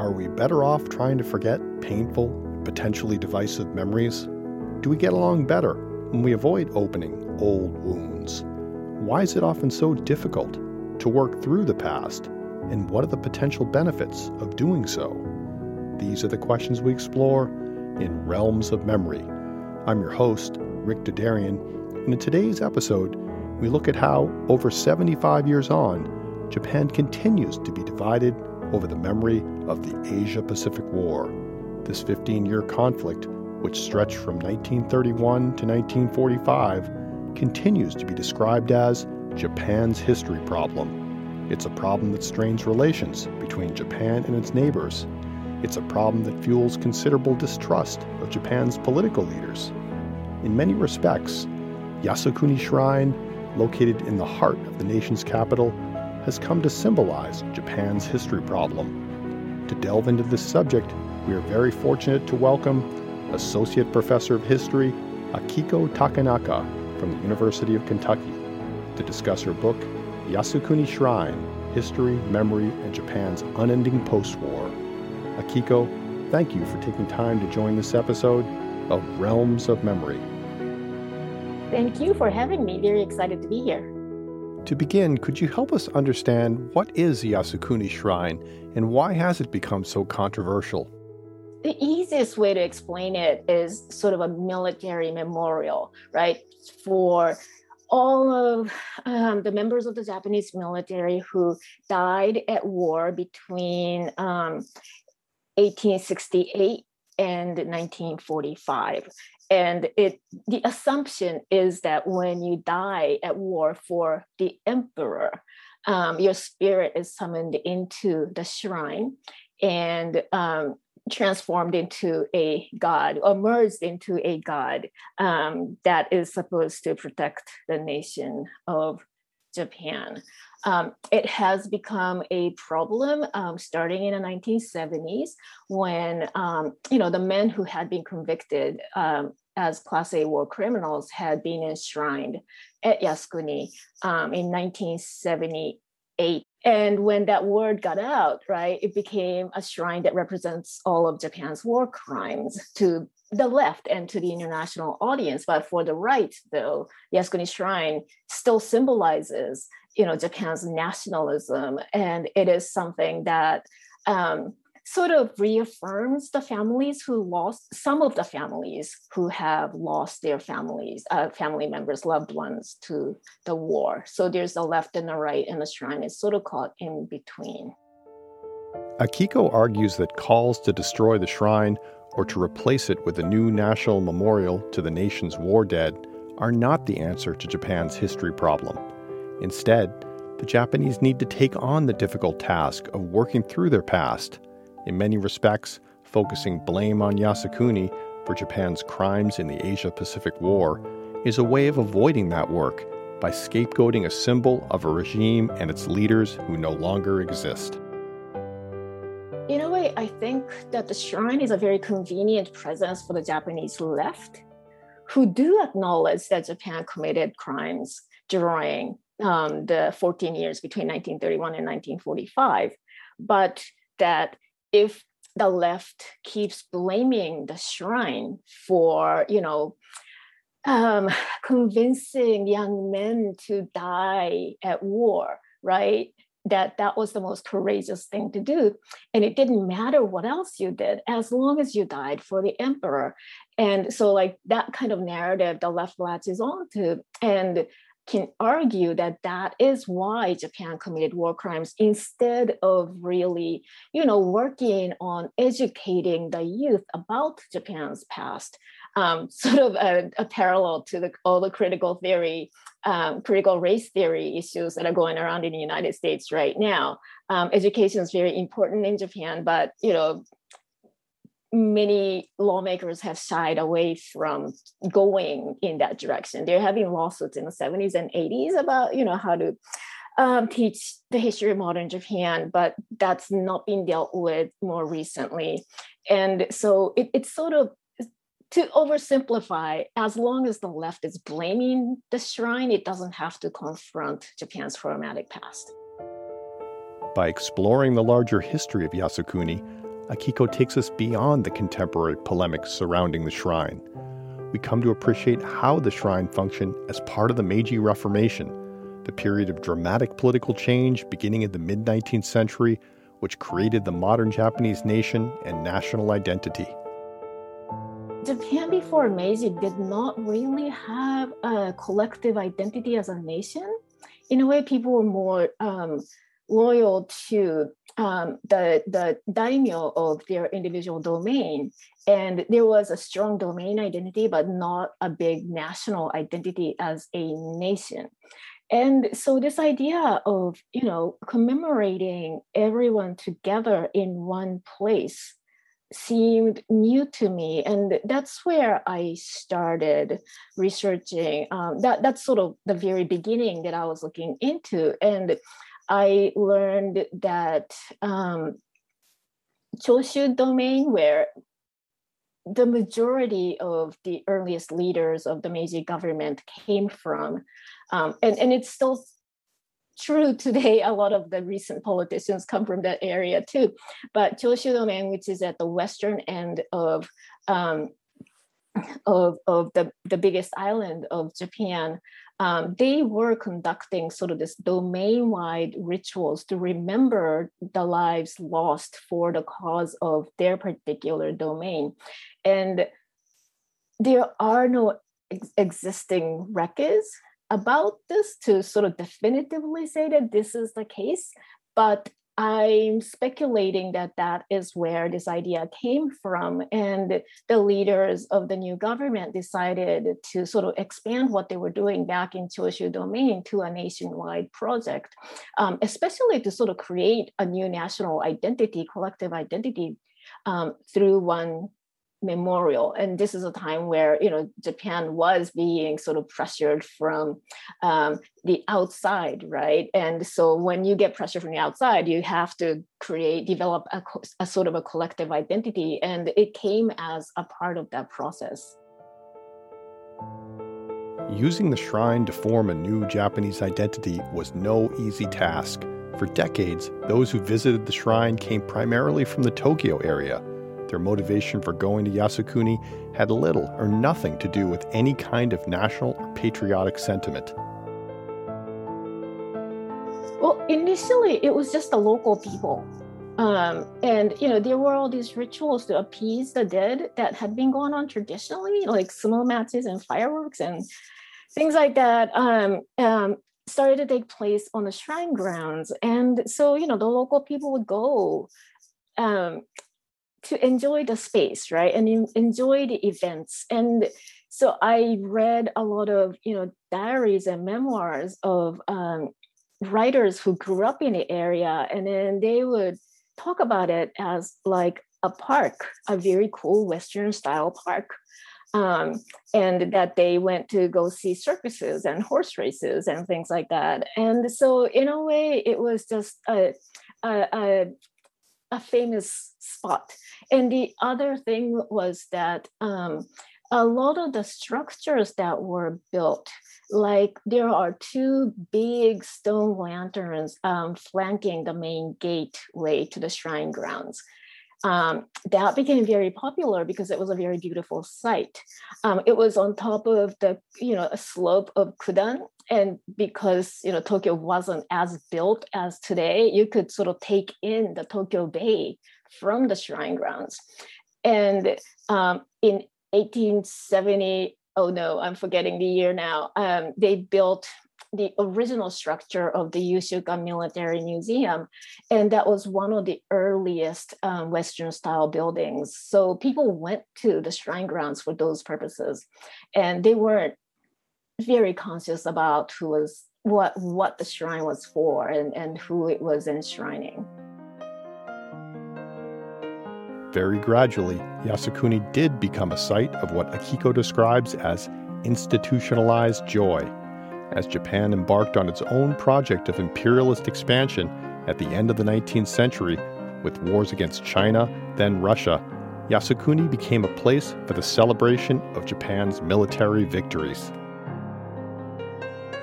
Are we better off trying to forget painful, potentially divisive memories? Do we get along better when we avoid opening old wounds? Why is it often so difficult to work through the past? And what are the potential benefits of doing so? These are the questions we explore in Realms of Memory. I'm your host, Rick Dadarian, and in today's episode, we look at how, over 75 years on, Japan continues to be divided over the memory of the Asia Pacific War. This 15 year conflict, which stretched from 1931 to 1945, continues to be described as Japan's history problem. It's a problem that strains relations between Japan and its neighbors. It's a problem that fuels considerable distrust of Japan's political leaders. In many respects, Yasukuni Shrine, located in the heart of the nation's capital, has come to symbolize Japan's history problem. To delve into this subject, we are very fortunate to welcome Associate Professor of History Akiko Takenaka from the University of Kentucky to discuss her book, Yasukuni Shrine History, Memory, and Japan's Unending Post War. Akiko, thank you for taking time to join this episode of Realms of Memory. Thank you for having me. Very excited to be here. To begin, could you help us understand what is Yasukuni Shrine and why has it become so controversial? The easiest way to explain it is sort of a military memorial, right? For all of um, the members of the Japanese military who died at war between um, 1868 and 1945 and it the assumption is that when you die at war for the emperor um, your spirit is summoned into the shrine and um, transformed into a god or merged into a god um, that is supposed to protect the nation of japan um, it has become a problem um, starting in the 1970s when um, you know the men who had been convicted um, as class A war criminals had been enshrined at Yasukuni um, in 1978. And when that word got out, right, it became a shrine that represents all of Japan's war crimes to the left and to the international audience. But for the right, though, Yasukuni Shrine still symbolizes you know Japan's nationalism, and it is something that um, sort of reaffirms the families who lost some of the families who have lost their families, uh, family members, loved ones to the war. So there's a left and a right, and the shrine is sort of caught in between. Akiko argues that calls to destroy the shrine or to replace it with a new national memorial to the nation's war dead are not the answer to Japan's history problem. Instead, the Japanese need to take on the difficult task of working through their past, in many respects, focusing blame on Yasukuni for Japan's crimes in the Asia Pacific War is a way of avoiding that work by scapegoating a symbol of a regime and its leaders who no longer exist. In a way, I think that the shrine is a very convenient presence for the Japanese left, who do acknowledge that Japan committed crimes during um, the 14 years between 1931 and 1945, but that if the left keeps blaming the shrine for, you know, um, convincing young men to die at war, right? That that was the most courageous thing to do, and it didn't matter what else you did as long as you died for the emperor. And so, like that kind of narrative, the left latches onto, and can argue that that is why Japan committed war crimes instead of really, you know, working on educating the youth about Japan's past. Um, sort of a, a, parallel to the, all the critical theory, um, critical race theory issues that are going around in the United States right now. Um, education is very important in Japan, but you know, many lawmakers have shied away from going in that direction. They're having lawsuits in the 70s and 80s about, you know, how to um, teach the history of modern Japan, but that's not been dealt with more recently. And so it, it's sort of to oversimplify, as long as the left is blaming the shrine, it doesn't have to confront Japan's traumatic past. By exploring the larger history of Yasukuni, Akiko takes us beyond the contemporary polemics surrounding the shrine. We come to appreciate how the shrine functioned as part of the Meiji Reformation, the period of dramatic political change beginning in the mid 19th century, which created the modern Japanese nation and national identity. Japan before Meiji did not really have a collective identity as a nation. In a way, people were more um, loyal to um, the, the daimyo of their individual domain. And there was a strong domain identity, but not a big national identity as a nation. And so this idea of, you know, commemorating everyone together in one place seemed new to me and that's where i started researching um, that that's sort of the very beginning that i was looking into and i learned that um, choshu domain where the majority of the earliest leaders of the meiji government came from um, and, and it's still true today. A lot of the recent politicians come from that area too. But Choshu Domain, which is at the western end of um, of, of the, the biggest island of Japan, um, they were conducting sort of this domain-wide rituals to remember the lives lost for the cause of their particular domain. And there are no ex- existing records about this to sort of definitively say that this is the case, but I'm speculating that that is where this idea came from. And the leaders of the new government decided to sort of expand what they were doing back in Choshu domain to a nationwide project, um, especially to sort of create a new national identity, collective identity um, through one memorial. And this is a time where you know japan was being sort of pressured from um, the outside right? And so when you get pressure from the outside you have to create develop a, a sort of a collective identity. And it came as a part of that process. Using the shrine to form a new japanese identity was no easy task. For decades those who visited the shrine came primarily from the tokyo area their motivation for going to Yasukuni had little or nothing to do with any kind of national or patriotic sentiment. Well, initially it was just the local people. Um, and you know there were all these rituals to appease the dead that had been going on traditionally, like sumo matches and fireworks and things like that. Um, um, started to take place on the shrine grounds, and so you know the local people would go um, to enjoy the space, right? And enjoy the events. And so I read a lot of, you know, diaries and memoirs of um, writers who grew up in the area. And then they would talk about it as like a park, a very cool Western style park. Um, and that they went to go see circuses and horse races and things like that. And so, in a way, it was just a, a, a a famous spot. And the other thing was that um, a lot of the structures that were built, like there are two big stone lanterns um, flanking the main gateway to the shrine grounds um, that became very popular because it was a very beautiful site. Um, it was on top of the, you know, a slope of Kudan. And because, you know, Tokyo wasn't as built as today, you could sort of take in the Tokyo Bay from the shrine grounds. And um, in 1870, oh no, I'm forgetting the year now, um, they built the original structure of the Yushukan Military Museum. And that was one of the earliest um, Western style buildings. So people went to the shrine grounds for those purposes. And they weren't very conscious about who was what what the shrine was for and, and who it was enshrining. Very gradually, Yasukuni did become a site of what Akiko describes as institutionalized joy as Japan embarked on its own project of imperialist expansion at the end of the 19th century with wars against China, then Russia, Yasukuni became a place for the celebration of Japan's military victories.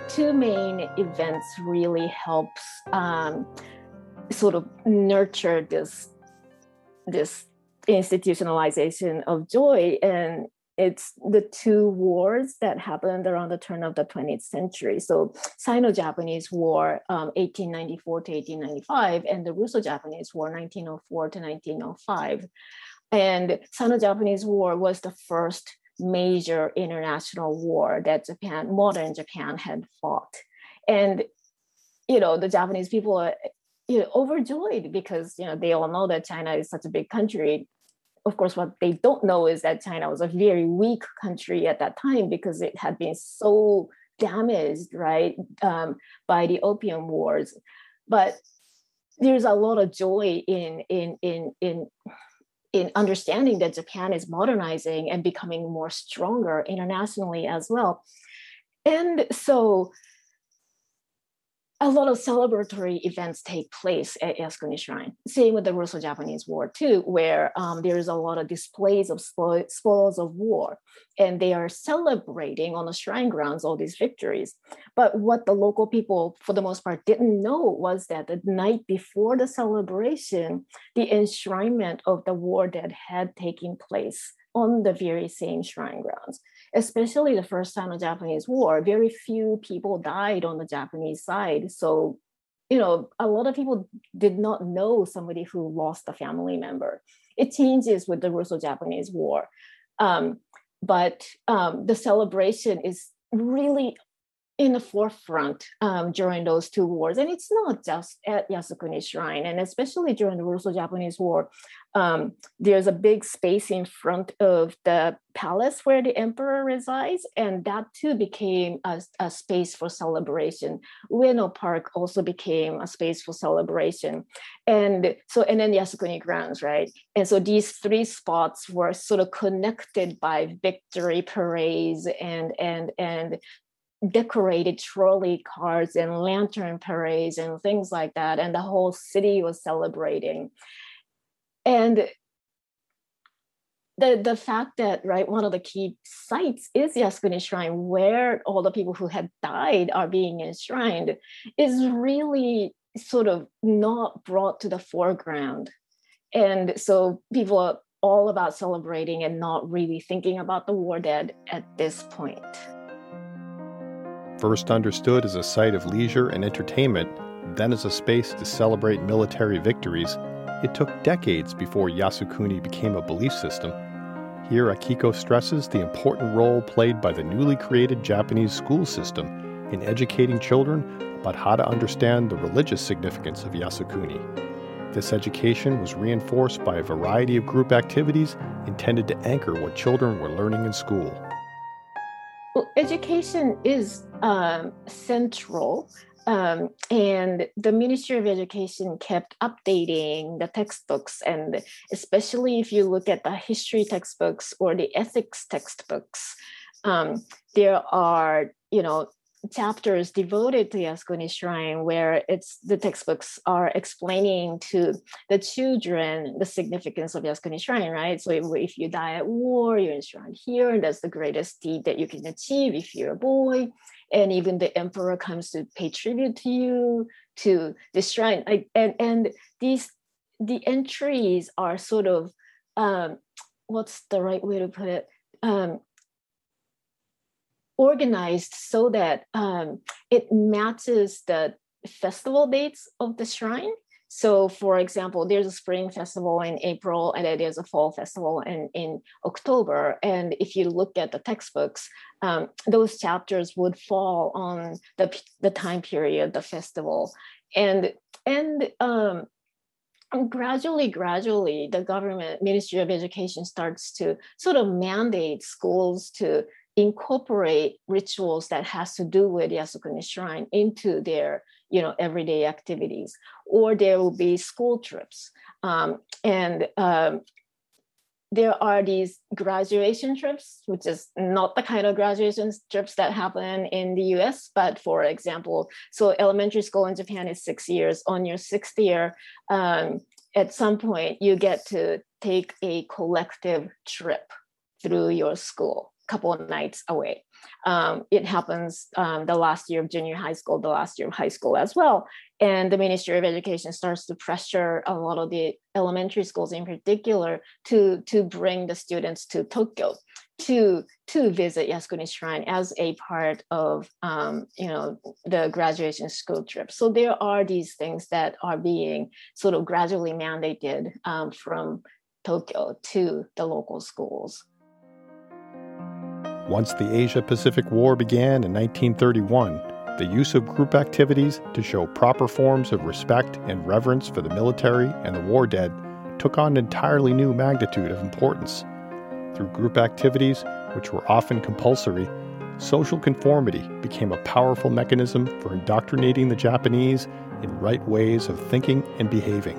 Two main events really helps um, sort of nurture this this institutionalization of joy and it's the two wars that happened around the turn of the 20th century. So Sino-Japanese War, um, 1894 to 1895, and the Russo-Japanese War, 1904 to 1905. And Sino-Japanese War was the first major international war that Japan, modern Japan, had fought. And you know, the Japanese people are you know, overjoyed because you know they all know that China is such a big country of course, what they don't know is that China was a very weak country at that time because it had been so damaged, right, um, by the Opium Wars. But there's a lot of joy in in in in in understanding that Japan is modernizing and becoming more stronger internationally as well. And so a lot of celebratory events take place at Yasukuni Shrine. Same with the Russo-Japanese War too, where um, there is a lot of displays of spo- spoils of war, and they are celebrating on the shrine grounds all these victories. But what the local people, for the most part, didn't know was that the night before the celebration, the enshrinement of the war dead had taken place on the very same shrine grounds especially the first Sino-Japanese War, very few people died on the Japanese side. So, you know, a lot of people did not know somebody who lost a family member. It changes with the Russo-Japanese War. Um, but um, the celebration is really in the forefront um, during those two wars. And it's not just at Yasukuni Shrine, and especially during the Russo-Japanese War, um, there's a big space in front of the palace where the emperor resides, and that too became a, a space for celebration. Ueno Park also became a space for celebration. And so, and then Yasukuni grounds, right? And so these three spots were sort of connected by victory parades and and and decorated trolley cars and lantern parades and things like that and the whole city was celebrating and the the fact that right one of the key sites is Yasukuni Shrine, where all the people who had died are being enshrined, is really sort of not brought to the foreground, and so people are all about celebrating and not really thinking about the war dead at this point. First understood as a site of leisure and entertainment, then as a space to celebrate military victories, it took decades before Yasukuni became a belief system. Here, Akiko stresses the important role played by the newly created Japanese school system in educating children about how to understand the religious significance of Yasukuni. This education was reinforced by a variety of group activities intended to anchor what children were learning in school. Well, education is um, central. Um, and the Ministry of Education kept updating the textbooks, and especially if you look at the history textbooks or the ethics textbooks, um, there are you know chapters devoted to Yasukuni Shrine where it's the textbooks are explaining to the children the significance of Yasukuni Shrine, right? So if, if you die at war, you're enshrined here, and that's the greatest deed that you can achieve if you're a boy. And even the emperor comes to pay tribute to you to the shrine. Like, and and these the entries are sort of um, what's the right way to put it? Um, organized so that um, it matches the festival dates of the shrine. So, for example, there's a spring festival in April and then there's a fall festival in, in October. And if you look at the textbooks, um, those chapters would fall on the, the time period, the festival. And, and um, gradually, gradually, the government, Ministry of Education starts to sort of mandate schools to incorporate rituals that has to do with Yasukuni Shrine into their you know everyday activities or there will be school trips. Um, and um, there are these graduation trips which is not the kind of graduation trips that happen in the us but for example so elementary school in japan is six years. On your sixth year um, at some point you get to take a collective trip through your school couple of nights away. Um, it happens um, the last year of junior high school, the last year of high school as well. And the Ministry of Education starts to pressure a lot of the elementary schools in particular to, to bring the students to Tokyo to to visit Yasukuni Shrine as a part of um, you know the graduation school trip. So there are these things that are being sort of gradually mandated um, from Tokyo to the local schools. Once the Asia Pacific War began in 1931, the use of group activities to show proper forms of respect and reverence for the military and the war dead took on an entirely new magnitude of importance. Through group activities, which were often compulsory, social conformity became a powerful mechanism for indoctrinating the Japanese in right ways of thinking and behaving.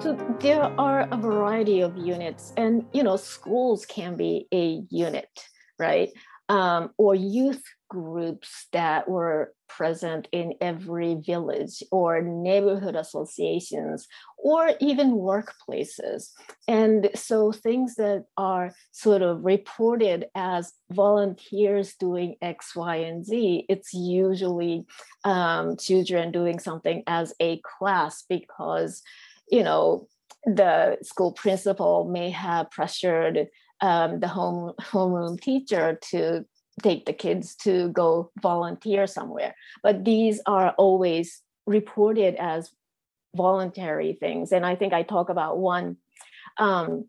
So there are a variety of units, and you know, schools can be a unit, right? Um, or youth groups that were present in every village or neighborhood associations or even workplaces. And so things that are sort of reported as volunteers doing X, Y, and Z, it's usually um, children doing something as a class because, you know, the school principal may have pressured um, the home homeroom teacher to take the kids to go volunteer somewhere. But these are always reported as voluntary things. And I think I talk about one um,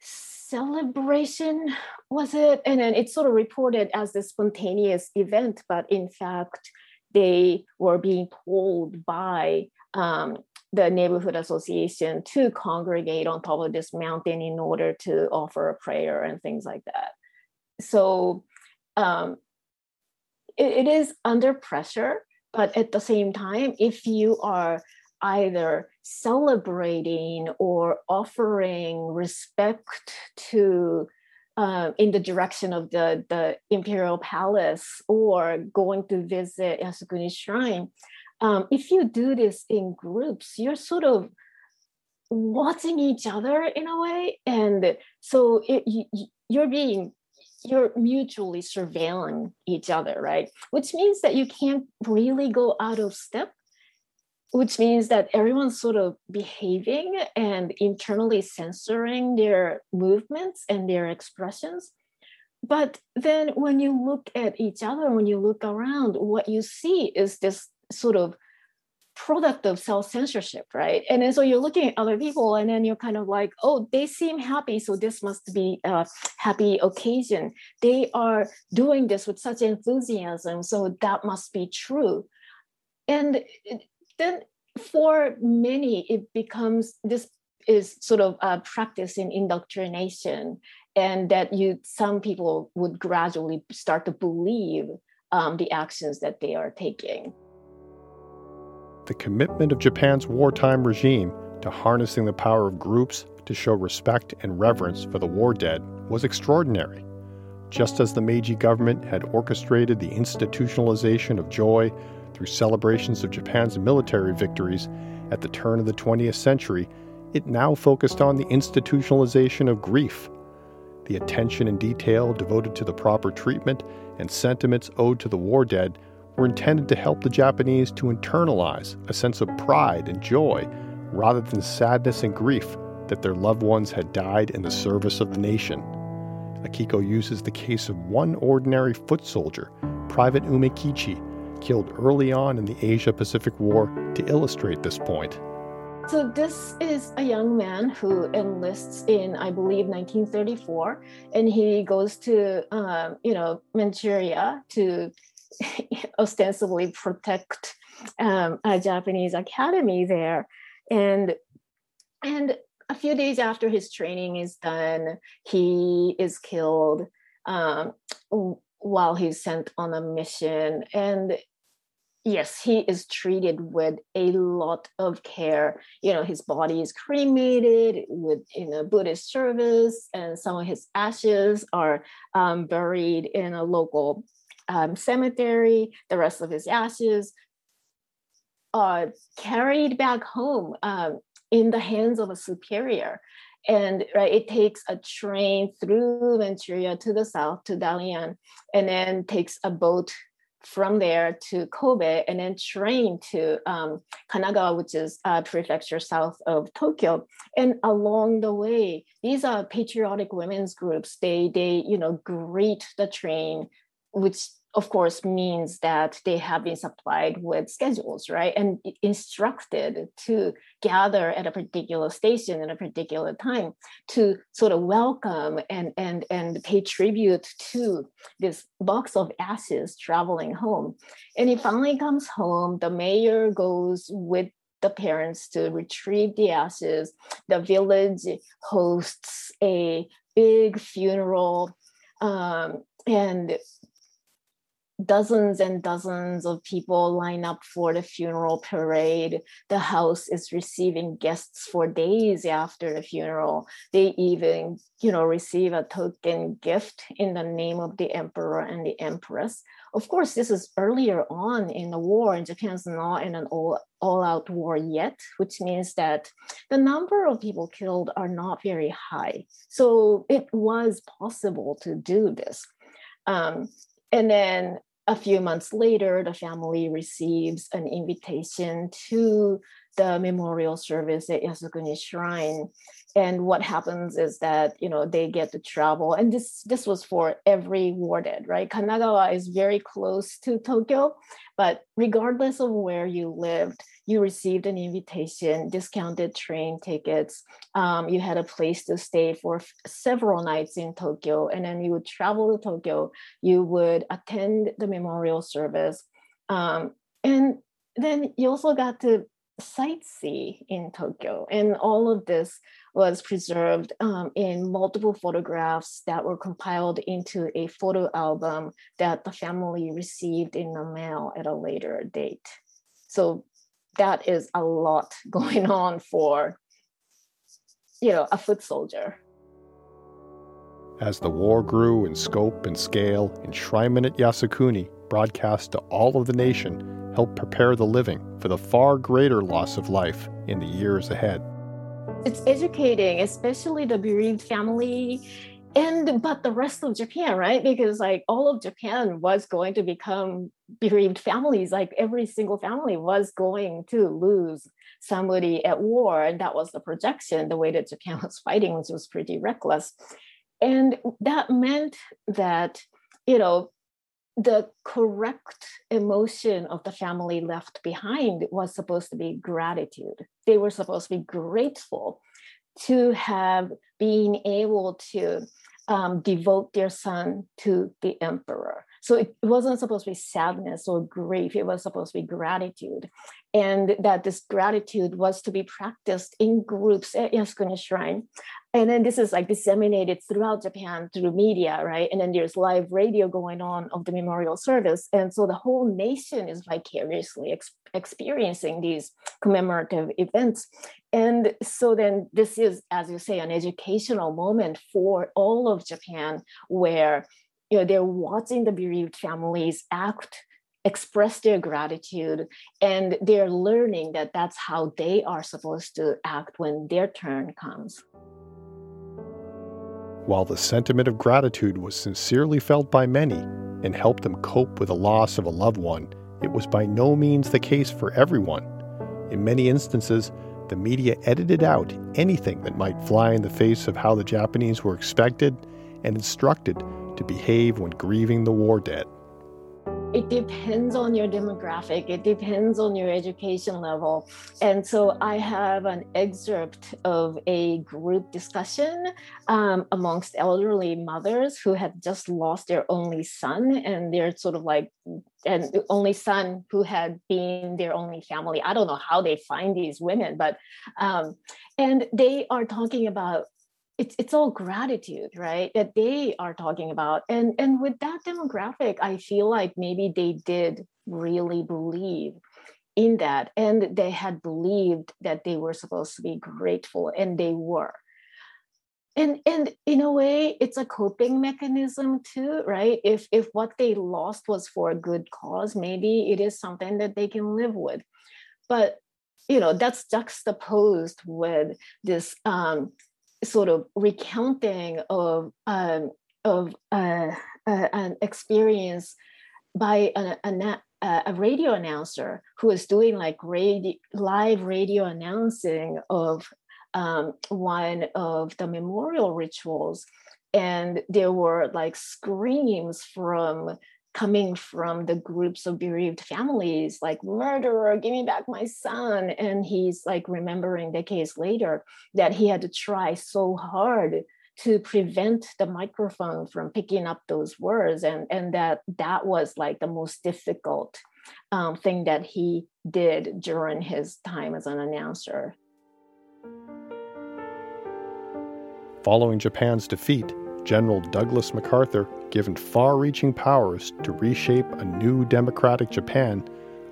celebration, was it? And then it's sort of reported as the spontaneous event, but in fact, they were being told by um, the neighborhood association to congregate on top of this mountain in order to offer a prayer and things like that. So um, it, it is under pressure, but at the same time, if you are either celebrating or offering respect to uh, in the direction of the, the imperial palace or going to visit Yasukuni Shrine, um, if you do this in groups, you're sort of watching each other in a way. And so it, you, you're being you're mutually surveilling each other, right? Which means that you can't really go out of step, which means that everyone's sort of behaving and internally censoring their movements and their expressions. But then when you look at each other, when you look around, what you see is this sort of product of self censorship, right? And then so you're looking at other people, and then you're kind of like, oh, they seem happy, so this must be a happy occasion. They are doing this with such enthusiasm, so that must be true. And then for many, it becomes this is sort of a practice in indoctrination, and that you some people would gradually start to believe um, the actions that they are taking the commitment of Japan's wartime regime to harnessing the power of groups to show respect and reverence for the war dead was extraordinary. Just as the Meiji government had orchestrated the institutionalization of joy through celebrations of Japan's military victories at the turn of the 20th century, it now focused on the institutionalization of grief. The attention and detail devoted to the proper treatment and sentiments owed to the war dead were intended to help the Japanese to internalize a sense of pride and joy rather than sadness and grief that their loved ones had died in the service of the nation. Akiko uses the case of one ordinary foot soldier, Private Umekichi, killed early on in the Asia Pacific War to illustrate this point. So this is a young man who enlists in, I believe, 1934, and he goes to, um, you know, Manchuria to ostensibly protect um, a Japanese academy there. And and a few days after his training is done, he is killed um, while he's sent on a mission. And yes, he is treated with a lot of care. You know, his body is cremated with in a Buddhist service, and some of his ashes are um, buried in a local um, cemetery, the rest of his ashes are carried back home um, in the hands of a superior. and right it takes a train through manchuria to the south to dalian and then takes a boat from there to Kobe and then train to um, Kanagawa, which is a prefecture south of Tokyo. And along the way, these are patriotic women's groups. They they you know greet the train, which of course means that they have been supplied with schedules right? And instructed to gather at a particular station at a particular time to sort of welcome and and and pay tribute to this box of ashes traveling home. And he finally comes home. The mayor goes with the parents to retrieve the ashes. The village hosts a big funeral um, and dozens and dozens of people line up for the funeral parade. The house is receiving guests for days after the funeral. They even, you know, receive a token gift in the name of the emperor and the empress. Of course, this is earlier on in the war, and Japan's not in an all, all-out war yet, which means that the number of people killed are not very high. So it was possible to do this. Um, and then a few months later, the family receives an invitation to the memorial service at Yasukuni Shrine. And what happens is that you know they get to travel, and this this was for every warded, right? Kanagawa is very close to Tokyo, but regardless of where you lived, you received an invitation, discounted train tickets. Um, you had a place to stay for f- several nights in Tokyo, and then you would travel to Tokyo. You would attend the memorial service, um, and then you also got to sightsee in Tokyo. And all of this was preserved um, in multiple photographs that were compiled into a photo album that the family received in the mail at a later date. So that is a lot going on for you know a foot soldier. As the war grew in scope and scale, enshrinement at Yasukuni broadcast to all of the nation helped prepare the living for the far greater loss of life in the years ahead. It's educating, especially the bereaved family and but the rest of Japan, right? Because like all of Japan was going to become bereaved families. Like every single family was going to lose somebody at war, and that was the projection. The way that Japan was fighting, which was pretty reckless, and that meant that you know the correct emotion of the family left behind was supposed to be gratitude. They were supposed to be grateful to have been able to um, devote their son to the emperor. So it wasn't supposed to be sadness or grief, it was supposed to be gratitude. And that this gratitude was to be practiced in groups at Yasukuni Shrine. And then this is like disseminated throughout Japan through media, right? And then there's live radio going on of the memorial service. And so the whole nation is vicariously ex- experiencing these commemorative events. And so then this is, as you say, an educational moment for all of Japan where you know they're watching the bereaved families act express their gratitude and they're learning that that's how they are supposed to act when their turn comes while the sentiment of gratitude was sincerely felt by many and helped them cope with the loss of a loved one, it was by no means the case for everyone. In many instances, the media edited out anything that might fly in the face of how the Japanese were expected and instructed to behave when grieving the war dead it depends on your demographic. It depends on your education level. And so i have an excerpt of a group discussion um, amongst elderly mothers who had just lost their only son and they're sort of like and the only son who had been their only family. I don't know how they find these women but um, and they are talking about it's it's all gratitude right that they are talking about and and with that demographic i feel like maybe they did really believe in that and they had believed that they were supposed to be grateful and they were. And and in a way it's a coping mechanism too right? If if what they lost was for a good cause maybe it is something that they can live with. But you know that's juxtaposed with this um, sort of recounting of um, of uh, uh, an experience by a, a, a, radio announcer who was doing like radio, live radio announcing of um, one of the memorial rituals. And there were like screams from coming from the groups of bereaved families like murderer give me back my son and he's like remembering decades later that he had to try so hard to prevent the microphone from picking up those words and and that that was like the most difficult um, thing that he did during his time as an announcer. Following japan's defeat General Douglas MacArthur, given far reaching powers to reshape a new democratic Japan,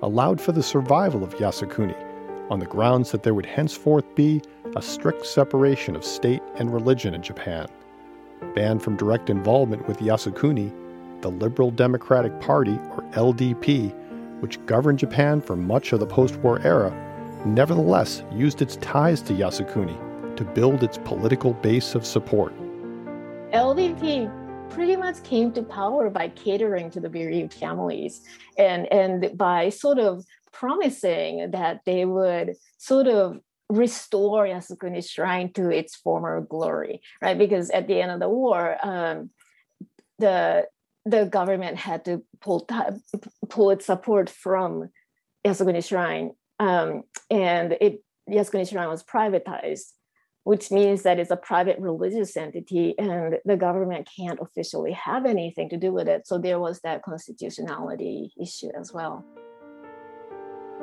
allowed for the survival of Yasukuni on the grounds that there would henceforth be a strict separation of state and religion in Japan. Banned from direct involvement with Yasukuni, the Liberal Democratic Party, or LDP, which governed Japan for much of the post war era, nevertheless used its ties to Yasukuni to build its political base of support. LDP pretty much came to power by catering to the bereaved families and, and by sort of promising that they would sort of restore Yasukuni Shrine to its former glory, right? Because at the end of the war, um, the the government had to pull pull its support from Yasukuni Shrine, um, and it Yasukuni Shrine was privatized which means that it's a private religious entity and the government can't officially have anything to do with it. So there was that constitutionality issue as well.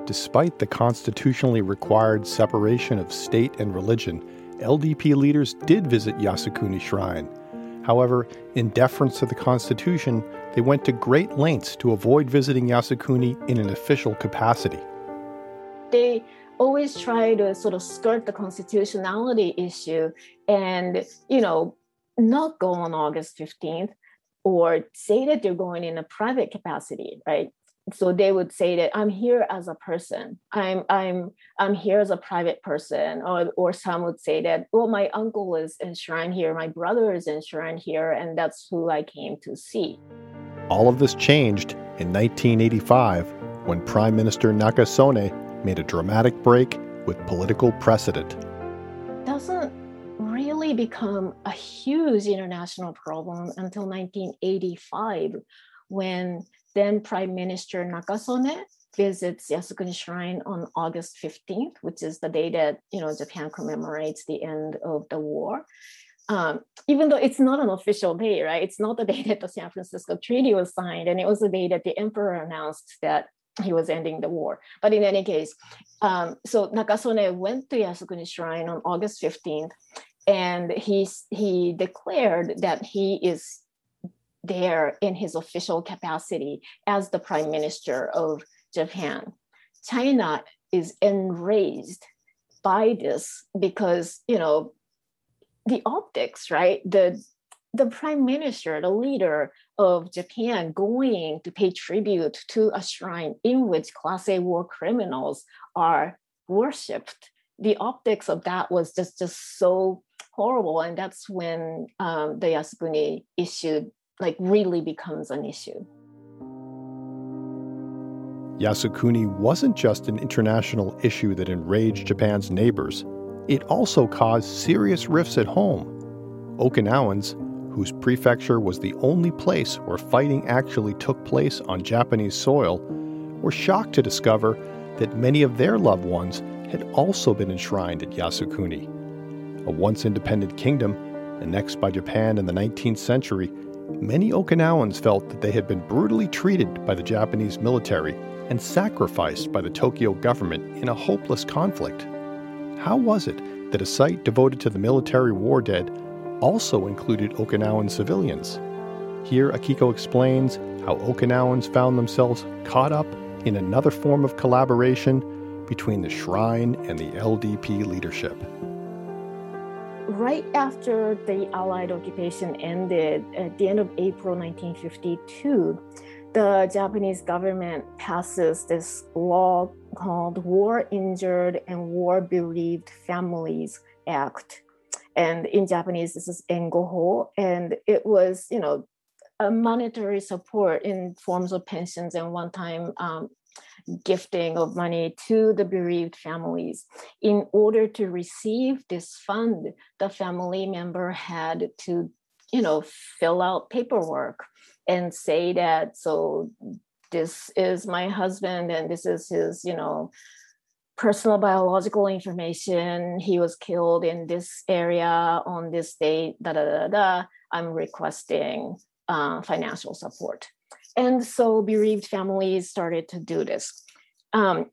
Despite the constitutionally required separation of state and religion, LDP leaders did visit Yasukuni Shrine. However, in deference to the Constitution, they went to great lengths to avoid visiting Yasukuni in an official capacity. They always try to sort of skirt the constitutionality issue and, you know, not go on August 15th or say that they're going in a private capacity, right? So they would say that I'm here as a person. I'm I'm I'm here as a private person, or or some would say that well, my uncle is enshrined here, my brother is enshrined here, and that's who I came to see. All of this changed in 1985 when Prime Minister Nakasone made a dramatic break with political precedent. Doesn't really become a huge international problem until 1985 when then Prime Minister Nakasone visits Yasukuni Shrine on August 15th, which is the day that you know Japan commemorates the end of the war. Um, even though it's not an official day, right? It's not the day that the San Francisco Treaty was signed, and it was the day that the emperor announced that he was ending the war. But in any case, um, so Nakasone went to Yasukuni Shrine on August 15th, and he, he declared that he is there in his official capacity as the prime minister of Japan. China is enraged by this because, you know, the optics, right? The the prime minister, the leader of Japan, going to pay tribute to a shrine in which Class A war criminals are worshipped. The optics of that was just, just so horrible. And that's when um, the Yasukuni issue like really becomes an issue. Yasukuni wasn't just an international issue that enraged Japan's neighbors. It also caused serious rifts at home. Okinawans whose prefecture was the only place where fighting actually took place on Japanese soil, were shocked to discover that many of their loved ones had also been enshrined at Yasukuni. A once independent kingdom, annexed by Japan in the 19th century, many Okinawans felt that they had been brutally treated by the Japanese military and sacrificed by the Tokyo government in a hopeless conflict. How was it that a site devoted to the military war dead also included Okinawan civilians. Here, Akiko explains how Okinawans found themselves caught up in another form of collaboration between the shrine and the LDP leadership. Right after the Allied occupation ended at the end of April 1952, the Japanese government passes this law called War Injured and War Bereaved Families Act And in Japanese, this is engoho. And it was, you know, a monetary support in forms of pensions and one-time um, gifting of money to the bereaved families. In order to receive this fund, the family member had to, you know, fill out paperwork and say that so this is my husband and this is his, you know, personal biological information. He was killed in this area on this date, da da da da. I'm requesting uh, financial support. And so bereaved families started to do this. Um,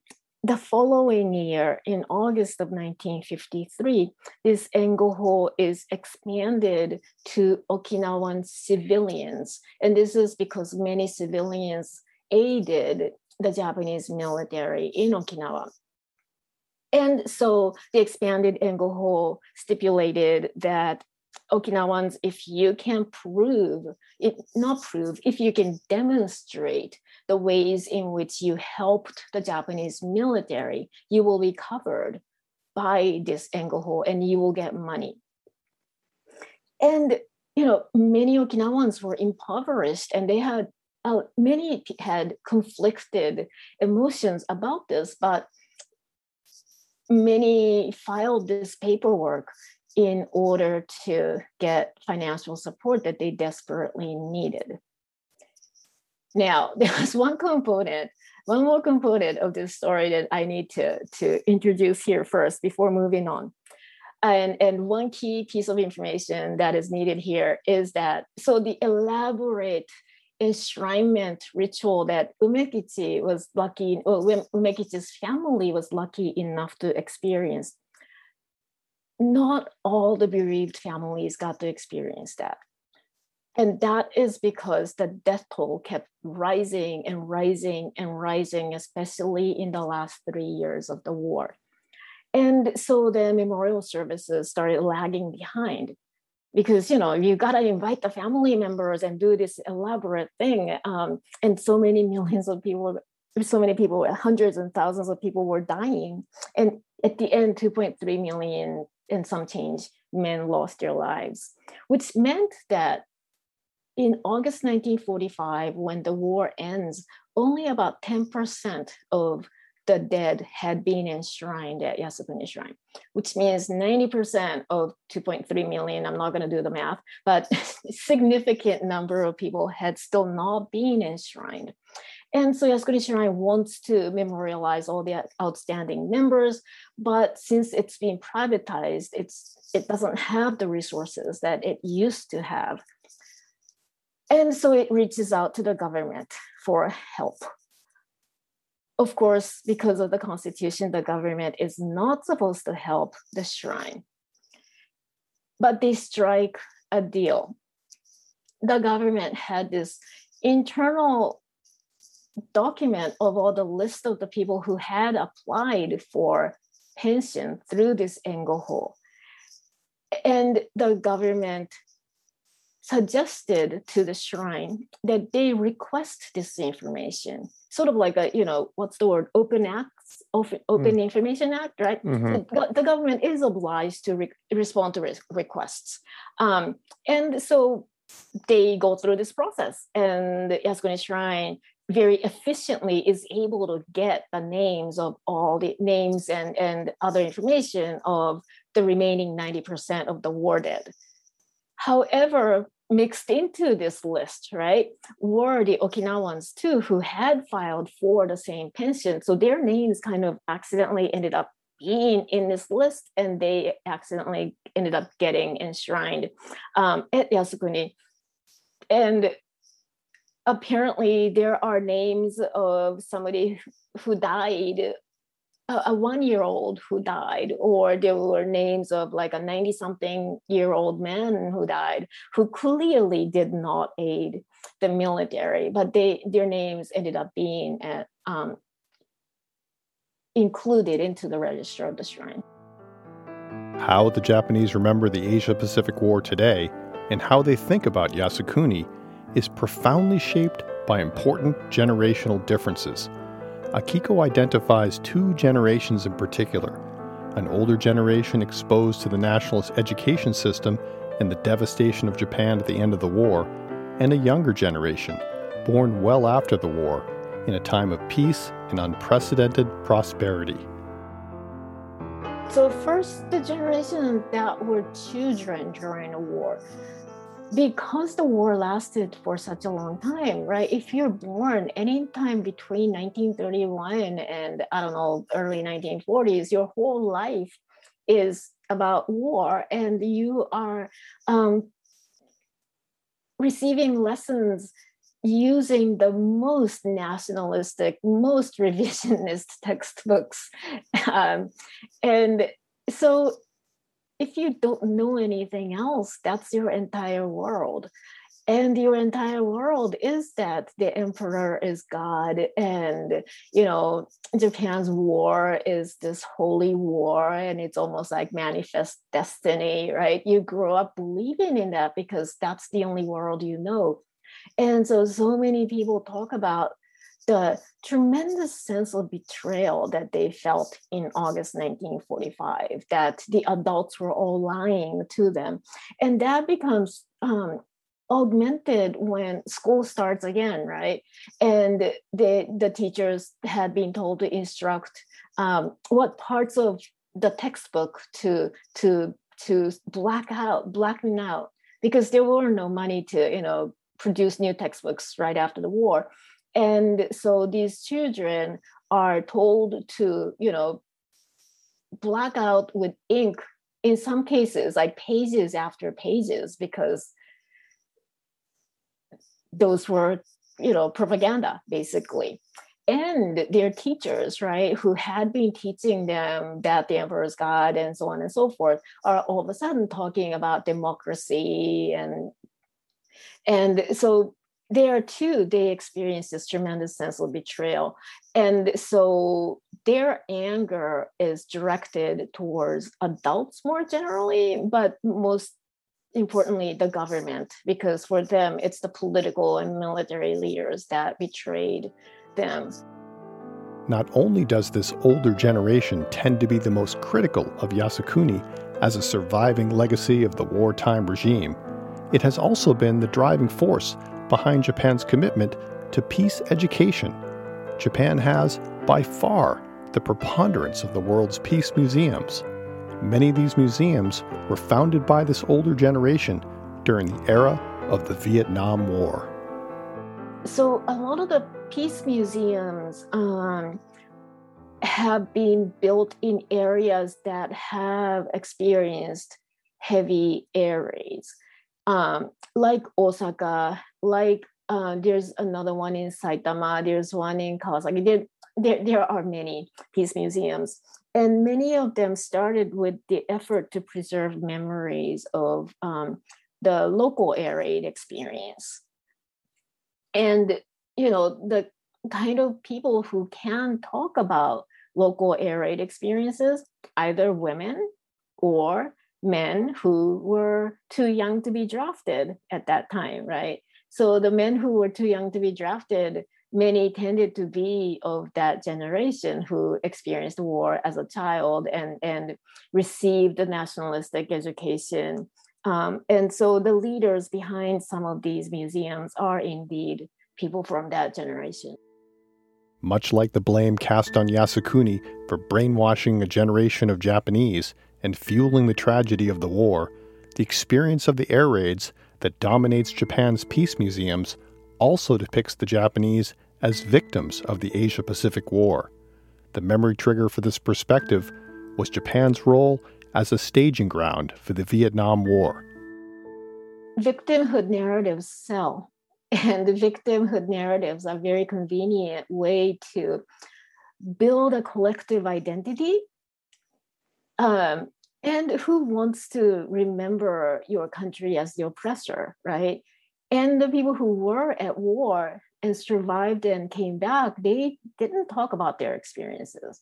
the following year, in August of 1953, this engoho is expanded to Okinawan civilians. And this is because many civilians aided the Japanese military in Okinawa. And so the expanded engoho stipulated that Okinawans, if you can prove, it, not prove, if you can demonstrate the ways in which you helped the Japanese military, you will be covered by this engoho and you will get money. And you know, many Okinawans were impoverished and they had uh, many had conflicted emotions about this, but many filed this paperwork in order to get financial support that they desperately needed. Now, there was one component, one more component of this story that I need to, to introduce here first before moving on. And, and one key piece of information that is needed here is that so the elaborate enshrinement ritual that Umekichi was lucky, or Umekichi's family was lucky enough to experience. Not all the bereaved families got to experience that. And that is because the death toll kept rising and rising and rising, especially in the last three years of the war. And so the memorial services started lagging behind because you know you gotta invite the family members and do this elaborate thing um, and so many millions of people so many people hundreds and thousands of people were dying. And at the end 2.3 million and some change men lost their lives which meant that in august 1945 when the war ends only about 10% of the dead had been enshrined eh, at Yasukuni Shrine, which means 90% of 2.3 million, I'm not going to do the math, but significant number of people had still not been enshrined. And so Yasukuni Shrine wants to memorialize all the outstanding members, but since it's been privatized, it's it doesn't have the resources that it used to have. And so it reaches out to the government for help of course, because of the constitution, the government is not supposed to help the shrine. But they strike a deal. The government had this internal document of all the list of the people who had applied for pension through this engoho. And the government suggested to the shrine that they request this information sort of like a you know what's the word open acts open, open mm. information act right mm-hmm. the, the, government is obliged to re- respond to re- requests um, and so they go through this process and the yasukuni shrine very efficiently is able to get the names of all the names and, and other information of the remaining 90% of the war dead However, mixed into this list, right, were the Okinawans too, who had filed for the same pension. So their names kind of accidentally ended up being in this list and they accidentally ended up getting enshrined um, at Yasukuni. And apparently there are names of somebody who died a, one year old who died, or there were names of like a 90 something year old man who died, who clearly did not aid the military, but they their names ended up being at, um, included into the register of the shrine. How the Japanese remember the Asia Pacific War today and how they think about Yasukuni is profoundly shaped by important generational differences Akiko identifies two generations in particular an older generation exposed to the nationalist education system and the devastation of Japan at the end of the war, and a younger generation, born well after the war, in a time of peace and unprecedented prosperity. So, first, the generation that were children during the war, because the war lasted for such a long time, right? If you're born anytime between 1931 and I don't know, early 1940s, your whole life is about war, and you are um, receiving lessons using the most nationalistic, most revisionist textbooks. Um, and so if you don't know anything else, that's your entire world. And your entire world is that the emperor is God, and you know, Japan's war is this holy war, and it's almost like manifest destiny, right? You grow up believing in that because that's the only world you know. And so, so many people talk about the tremendous sense of betrayal that they felt in August 1945, that the adults were all lying to them. And that becomes um, augmented when school starts again, right? And the, the teachers had been told to instruct um, what parts of the textbook to, to, to black out, blacken out, because there were no money to, you know, produce new textbooks right after the war. And so these children are told to, you know, black out with ink in some cases, like pages after pages, because those were, you know, propaganda basically. And their teachers, right, who had been teaching them that the emperor is God and so on and so forth, are all of a sudden talking about democracy and and so there too they experience this tremendous sense of betrayal. And so their anger is directed towards adults more generally but most importantly the government because for them it's the political and military leaders that betrayed them. Not only does this older generation tend to be the most critical of Yasukuni as a surviving legacy of the wartime regime, it has also been the driving force behind Japan's commitment to peace education. Japan has, by far, the preponderance of the world's peace museums. Many of these museums were founded by this older generation during the era of the Vietnam War. So, a lot of the peace museums um, have been built in areas that have experienced heavy air raids um, like Osaka, like uh, there's another one in Saitama, there's one in Kawasaki. There, there, there are many peace museums, and many of them started with the effort to preserve memories of um, the local air raid experience. And you know the kind of people who can talk about local air raid experiences, either women or men who were too young to be drafted at that time, right? So the men who were too young to be drafted, many tended to be of that generation who experienced war as a child and, and received the nationalistic education. Um, and so the leaders behind some of these museums are indeed people from that generation. Much like the blame cast on Yasukuni for brainwashing a generation of Japanese, and fueling the tragedy of the war, the experience of the air raids that dominates Japan's peace museums also depicts the Japanese as victims of the Asia Pacific War. The memory trigger for this perspective was Japan's role as a staging ground for the Vietnam War. Victimhood narratives sell, and the victimhood narratives are a very convenient way to build a collective identity um, and who wants to remember your country as the oppressor, right? And the people who were at war and survived and came back, they didn't talk about their experiences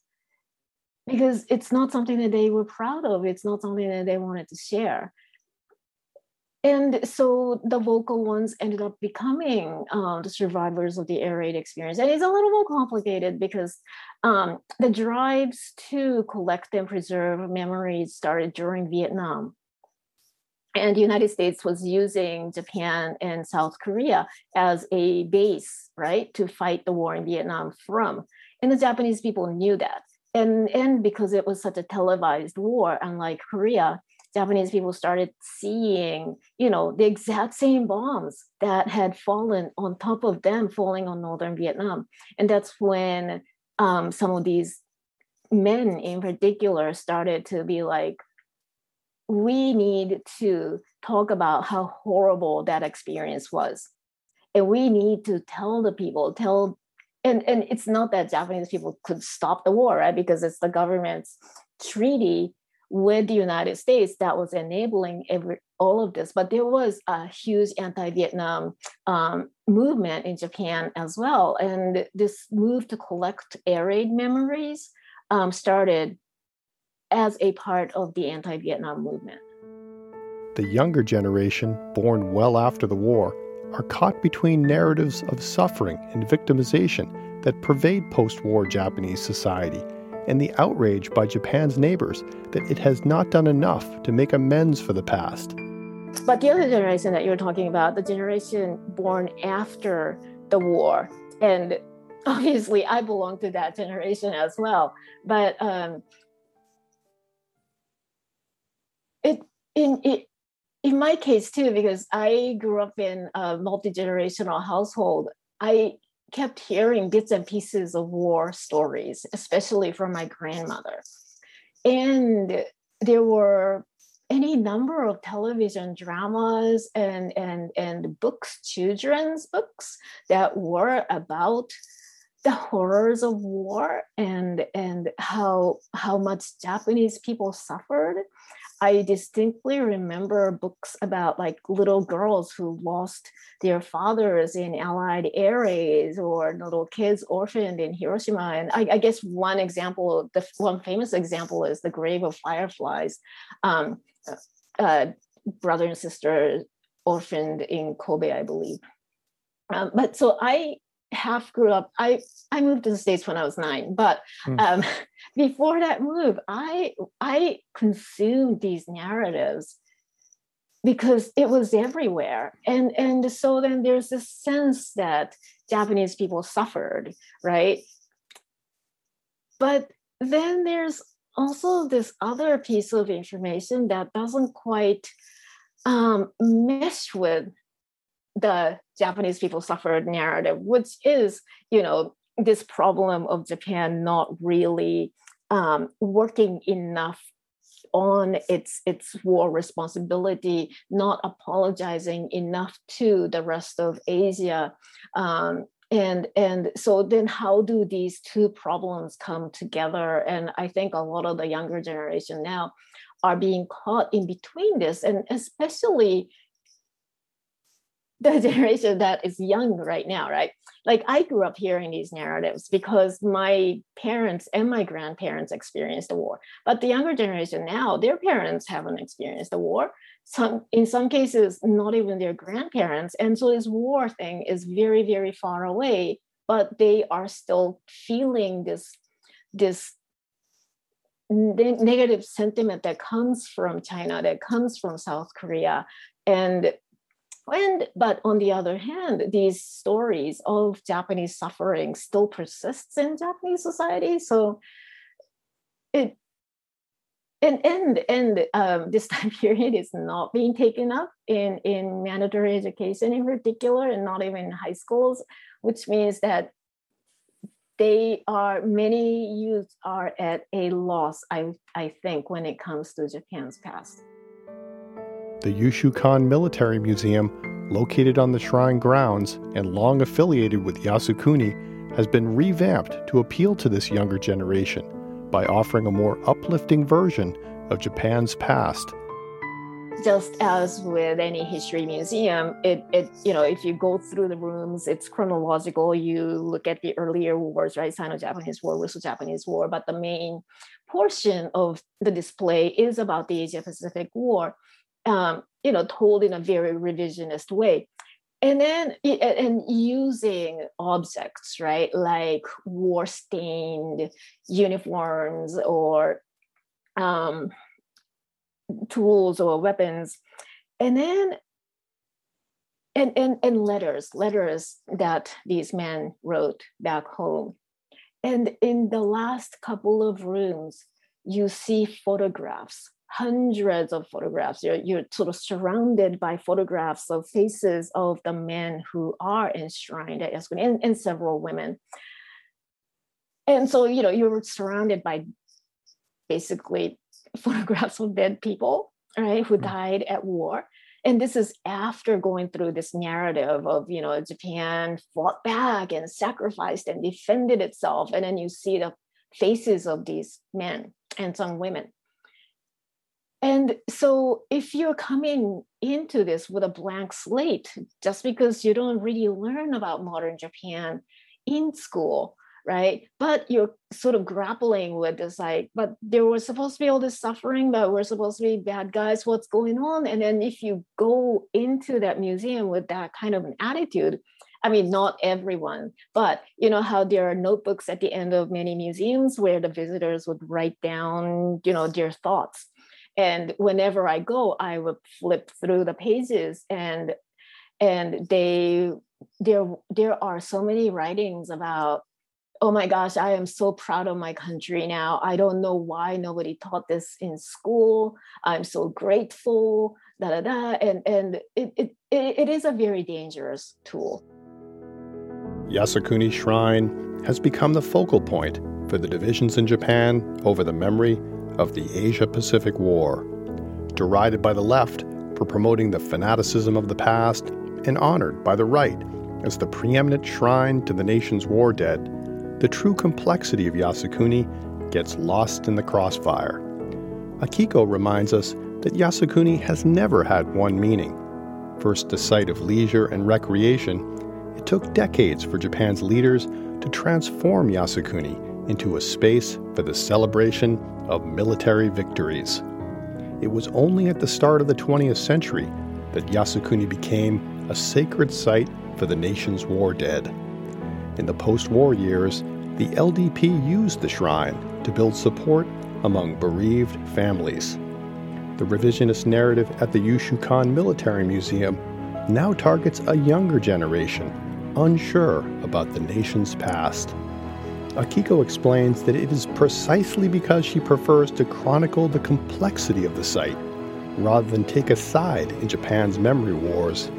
because it's not something that they were proud of. It's not something that they wanted to share. And so the vocal ones ended up becoming um, the survivors of the air raid experience. And it's a little more complicated because um, the drives to collect and preserve memories started during Vietnam. And the United States was using Japan and South Korea as a base, right, to fight the war in Vietnam from. And the Japanese people knew that. And, and because it was such a televised war, unlike Korea, Japanese people started seeing, you know, the exact same bombs that had fallen on top of them, falling on northern Vietnam. And that's when um, some of these men in particular started to be like, we need to talk about how horrible that experience was. And we need to tell the people, tell and, and it's not that Japanese people could stop the war, right? Because it's the government's treaty with the United States that was enabling every all of this. But there was a huge anti-Vietnam um, movement in Japan as well, and this move to collect air raid memories um, started as a part of the anti-Vietnam movement. The younger generation, born well after the war, are caught between narratives of suffering and victimization that pervade post-war Japanese society and the outrage by Japan's neighbors that it has not done enough to make amends for the past. But the other generation that you're talking about, the generation born after the war, and obviously I belong to that generation as well. But um, it in it in my case too, because I grew up in a multi generational household. I kept hearing bits and pieces of war stories, especially from my grandmother. And there were any number of television dramas and, and, and books, children's books that were about the horrors of war and, and how, how much Japanese people suffered I distinctly remember books about like little girls who lost their fathers in Allied air raids or little kids orphaned in Hiroshima. And I, I guess one example, the one famous example is the Grave of Fireflies. Um, uh, brother and sister orphaned in Kobe, I believe. Um, but so I half grew up. I I moved to the states when I was nine, but mm. um, before that move, I I consumed these narratives because it was everywhere, and and so then there's this sense that Japanese people suffered, right? But then there's also this other piece of information that doesn't quite um, mesh with the Japanese people suffered narrative, which is, you know, this problem of Japan not really um, working enough on its its war responsibility, not apologizing enough to the rest of Asia. Um, and and so then how do these two problems come together and i think a lot of the younger generation now are being caught in between this and especially the generation that is young right now, right? Like I grew up hearing these narratives because my parents and my grandparents experienced the war. But the younger generation now, their parents haven't experienced the war. Some in some cases, not even their grandparents. And so this war thing is very, very far away, but they are still feeling this, this negative sentiment that comes from China, that comes from South Korea. And and but on the other hand, these stories of Japanese suffering still persists in Japanese society. So it and and and um, this time period is not being taken up in in mandatory education in particular, and not even in high schools, which means that they are many youth are at a loss. I I think when it comes to Japan's past. The Yushukan Military Museum, located on the shrine grounds and long affiliated with Yasukuni, has been revamped to appeal to this younger generation by offering a more uplifting version of Japan's past. Just as with any history museum, it, it you know if you go through the rooms, it's chronological. You look at the earlier wars, right? Sino-Japanese War, Russo-Japanese War, but the main portion of the display is about the Asia Pacific War um, you know, told in a very revisionist way. And then, and using objects, right, like war stained uniforms or um, tools or weapons. And then and, and and letters letters that these men wrote back home and in the last couple of rooms you see photographs hundreds of photographs. You're, you're sort of surrounded by photographs of faces of the men who are enshrined at Yasukuni and, and several women. And so you know you're surrounded by basically photographs of dead people right who mm. died at war. And this is after going through this narrative of you know japan fought back and sacrificed and defended itself. And then you see the faces of these men and some women and so if you're coming into this with a blank slate just because you don't really learn about modern japan in school right? But you're sort of grappling with this like, but there was supposed to be all this suffering, but we're supposed to be bad guys. What's going on? And then if you go into that museum with that kind of an attitude, I mean, not everyone, but you know how there are notebooks at the end of many museums where the visitors would write down, you know, their thoughts. And whenever I go, I would flip through the pages and and they there there are so many writings about oh my gosh, I am so proud of my country now. I don't know why nobody taught this in school. I'm so grateful, da da da. And, and it, it, it is a very dangerous tool. Yasukuni Shrine has become the focal point for the divisions in Japan over the memory of the Asia Pacific War. Derided by the left for promoting the fanaticism of the past and honored by the right as the preeminent shrine to the nation's war dead, the true complexity of Yasukuni gets lost in the crossfire. Akiko reminds us that Yasukuni has never had one meaning. First a site of leisure and recreation, it took decades for Japan's leaders to transform Yasukuni into a space for the celebration of military victories. It was only at the start of the 20th century that Yasukuni became a sacred site for the nation's war dead. In the post war years, the LDP used the shrine to build support among bereaved families. The revisionist narrative at the Yushukan Military Museum now targets a younger generation, unsure about the nation's past. Akiko explains that it is precisely because she prefers to chronicle the complexity of the site rather than take a side in Japan's memory wars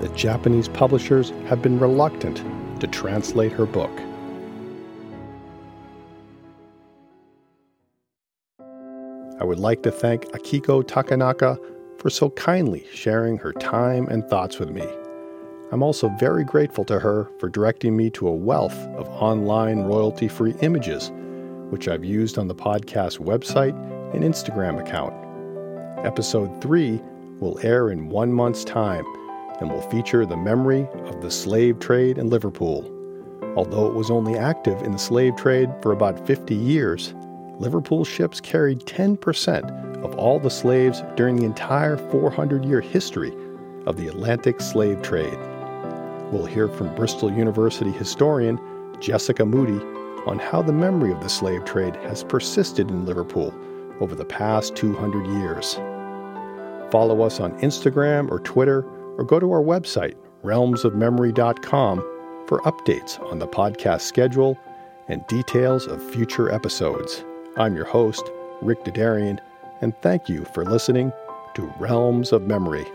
that Japanese publishers have been reluctant to translate her book. I would like to thank Akiko Takenaka for so kindly sharing her time and thoughts with me. I'm also very grateful to her for directing me to a wealth of online royalty free images, which I've used on the podcast website and Instagram account. Episode 3 will air in one month's time and will feature the memory of the slave trade in Liverpool. Although it was only active in the slave trade for about 50 years, Liverpool ships carried 10% of all the slaves during the entire 400 year history of the Atlantic slave trade. We'll hear from Bristol University historian Jessica Moody on how the memory of the slave trade has persisted in Liverpool over the past 200 years. Follow us on Instagram or Twitter or go to our website, realmsofmemory.com, for updates on the podcast schedule and details of future episodes. I'm your host, Rick Dadarian, and thank you for listening to Realms of Memory.